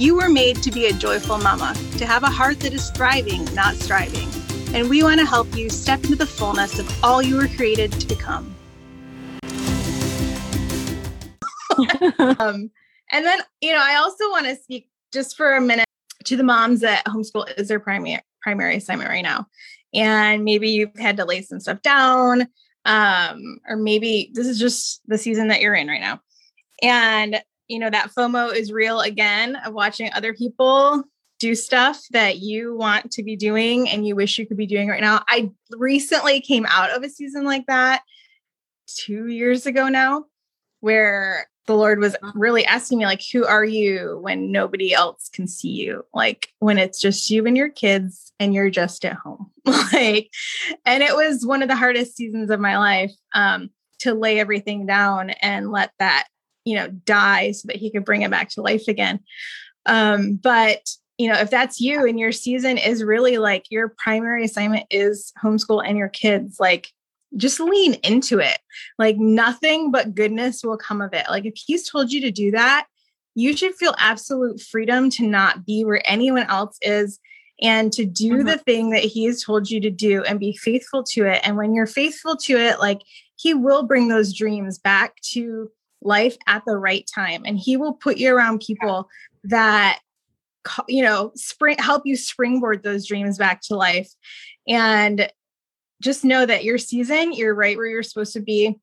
You were made to be a joyful mama, to have a heart that is thriving, not striving. And we want to help you step into the fullness of all you were created to become. um, and then, you know, I also want to speak just for a minute to the moms that homeschool is their primary primary assignment right now. And maybe you've had to lay some stuff down, um, or maybe this is just the season that you're in right now. And you know, that FOMO is real again of watching other people do stuff that you want to be doing and you wish you could be doing right now. I recently came out of a season like that two years ago now, where the Lord was uh-huh. really asking me, like, who are you when nobody else can see you? Like when it's just you and your kids and you're just at home. like, and it was one of the hardest seasons of my life um, to lay everything down and let that, you know, die so that he could bring it back to life again. Um, but you know, if that's you and your season is really like your primary assignment is homeschool and your kids, like just lean into it. Like nothing but goodness will come of it. Like if he's told you to do that, you should feel absolute freedom to not be where anyone else is and to do mm-hmm. the thing that he has told you to do and be faithful to it. And when you're faithful to it, like he will bring those dreams back to life at the right time and he will put you around people that you know spring help you springboard those dreams back to life and just know that your season, you're right where you're supposed to be.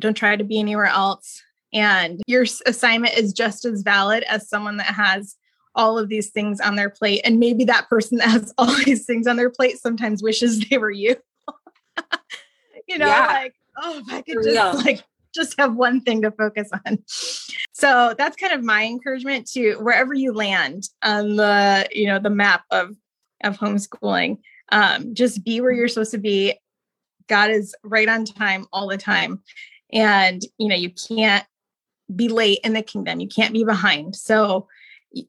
Don't try to be anywhere else. And your assignment is just as valid as someone that has all of these things on their plate. And maybe that person that has all these things on their plate sometimes wishes they were you. you know, yeah. like, oh, if I could just like just have one thing to focus on. So that's kind of my encouragement to wherever you land on the, you know, the map of of homeschooling um, just be where you're supposed to be. God is right on time all the time. And you know you can't be late in the kingdom. You can't be behind. So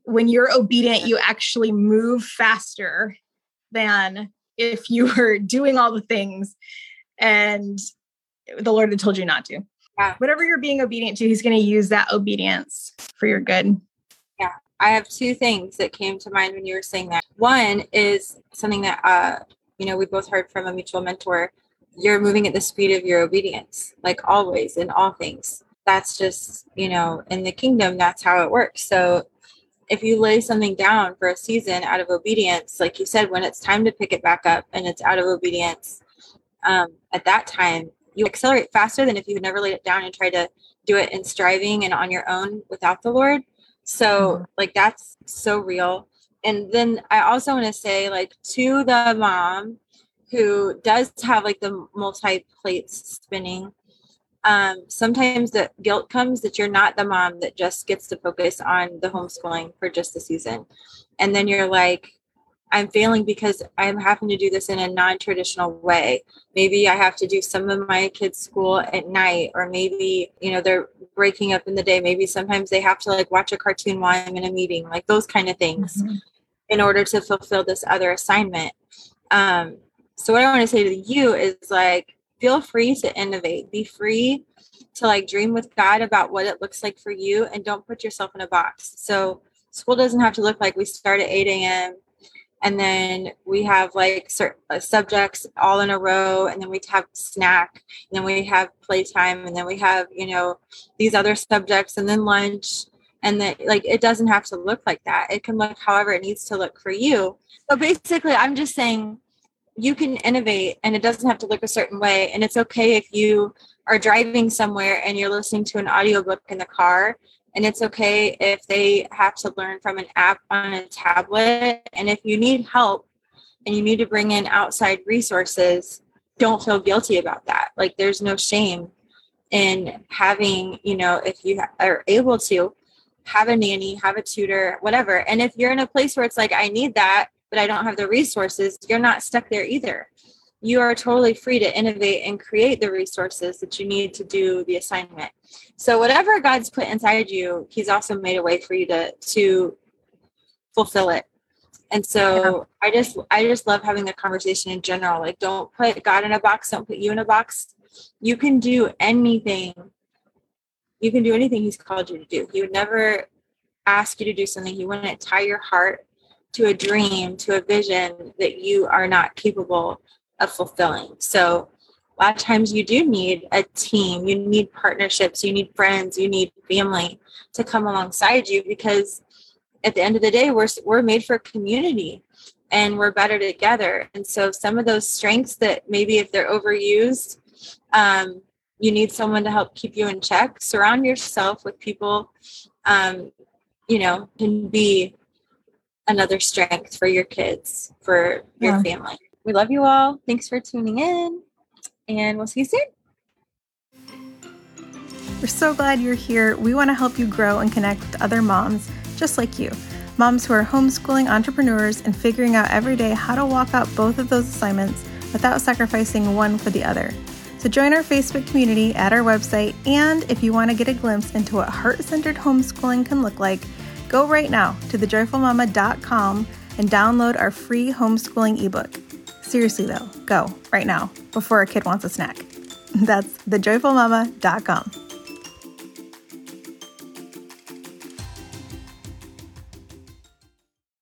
when you're obedient you actually move faster than if you were doing all the things and the lord had told you not to yeah. whatever you're being obedient to he's going to use that obedience for your good Yeah. I have two things that came to mind when you were saying that. One is something that uh, you know we both heard from a mutual mentor. You're moving at the speed of your obedience, like always in all things. That's just you know in the kingdom. That's how it works. So if you lay something down for a season out of obedience, like you said, when it's time to pick it back up and it's out of obedience, um, at that time you accelerate faster than if you had never laid it down and tried to do it in striving and on your own without the Lord. So mm-hmm. like that's so real. And then I also want to say like to the mom who does have like the multi plates spinning um, sometimes the guilt comes that you're not the mom that just gets to focus on the homeschooling for just the season. And then you're like, I'm failing because I'm having to do this in a non-traditional way. Maybe I have to do some of my kids' school at night, or maybe, you know, they're breaking up in the day. Maybe sometimes they have to like watch a cartoon while I'm in a meeting, like those kind of things mm-hmm. in order to fulfill this other assignment. Um, so what I want to say to you is like, feel free to innovate, be free to like dream with God about what it looks like for you and don't put yourself in a box. So school doesn't have to look like we start at 8 a.m and then we have like certain uh, subjects all in a row and then we have snack and then we have playtime and then we have you know these other subjects and then lunch and then like it doesn't have to look like that it can look however it needs to look for you but basically i'm just saying you can innovate and it doesn't have to look a certain way. And it's okay if you are driving somewhere and you're listening to an audiobook in the car. And it's okay if they have to learn from an app on a tablet. And if you need help and you need to bring in outside resources, don't feel guilty about that. Like there's no shame in having, you know, if you are able to have a nanny, have a tutor, whatever. And if you're in a place where it's like, I need that, but I don't have the resources, you're not stuck there either. You are totally free to innovate and create the resources that you need to do the assignment. So whatever God's put inside you, He's also made a way for you to to fulfill it. And so yeah. I just I just love having the conversation in general. Like don't put God in a box, don't put you in a box. You can do anything. You can do anything He's called you to do. He would never ask you to do something. He wouldn't tie your heart to a dream, to a vision that you are not capable of fulfilling. So a lot of times you do need a team, you need partnerships, you need friends, you need family to come alongside you because at the end of the day we're we're made for community and we're better together. And so some of those strengths that maybe if they're overused, um, you need someone to help keep you in check. Surround yourself with people um, you know, can be another strength for your kids, for your yeah. family. We love you all. Thanks for tuning in, and we'll see you soon. We're so glad you're here. We want to help you grow and connect with other moms just like you. Moms who are homeschooling entrepreneurs and figuring out every day how to walk out both of those assignments without sacrificing one for the other. So join our Facebook community at our website, and if you want to get a glimpse into what heart centered homeschooling can look like, Go right now to thejoyfulmama.com and download our free homeschooling ebook. Seriously, though, go right now before a kid wants a snack. That's thejoyfulmama.com.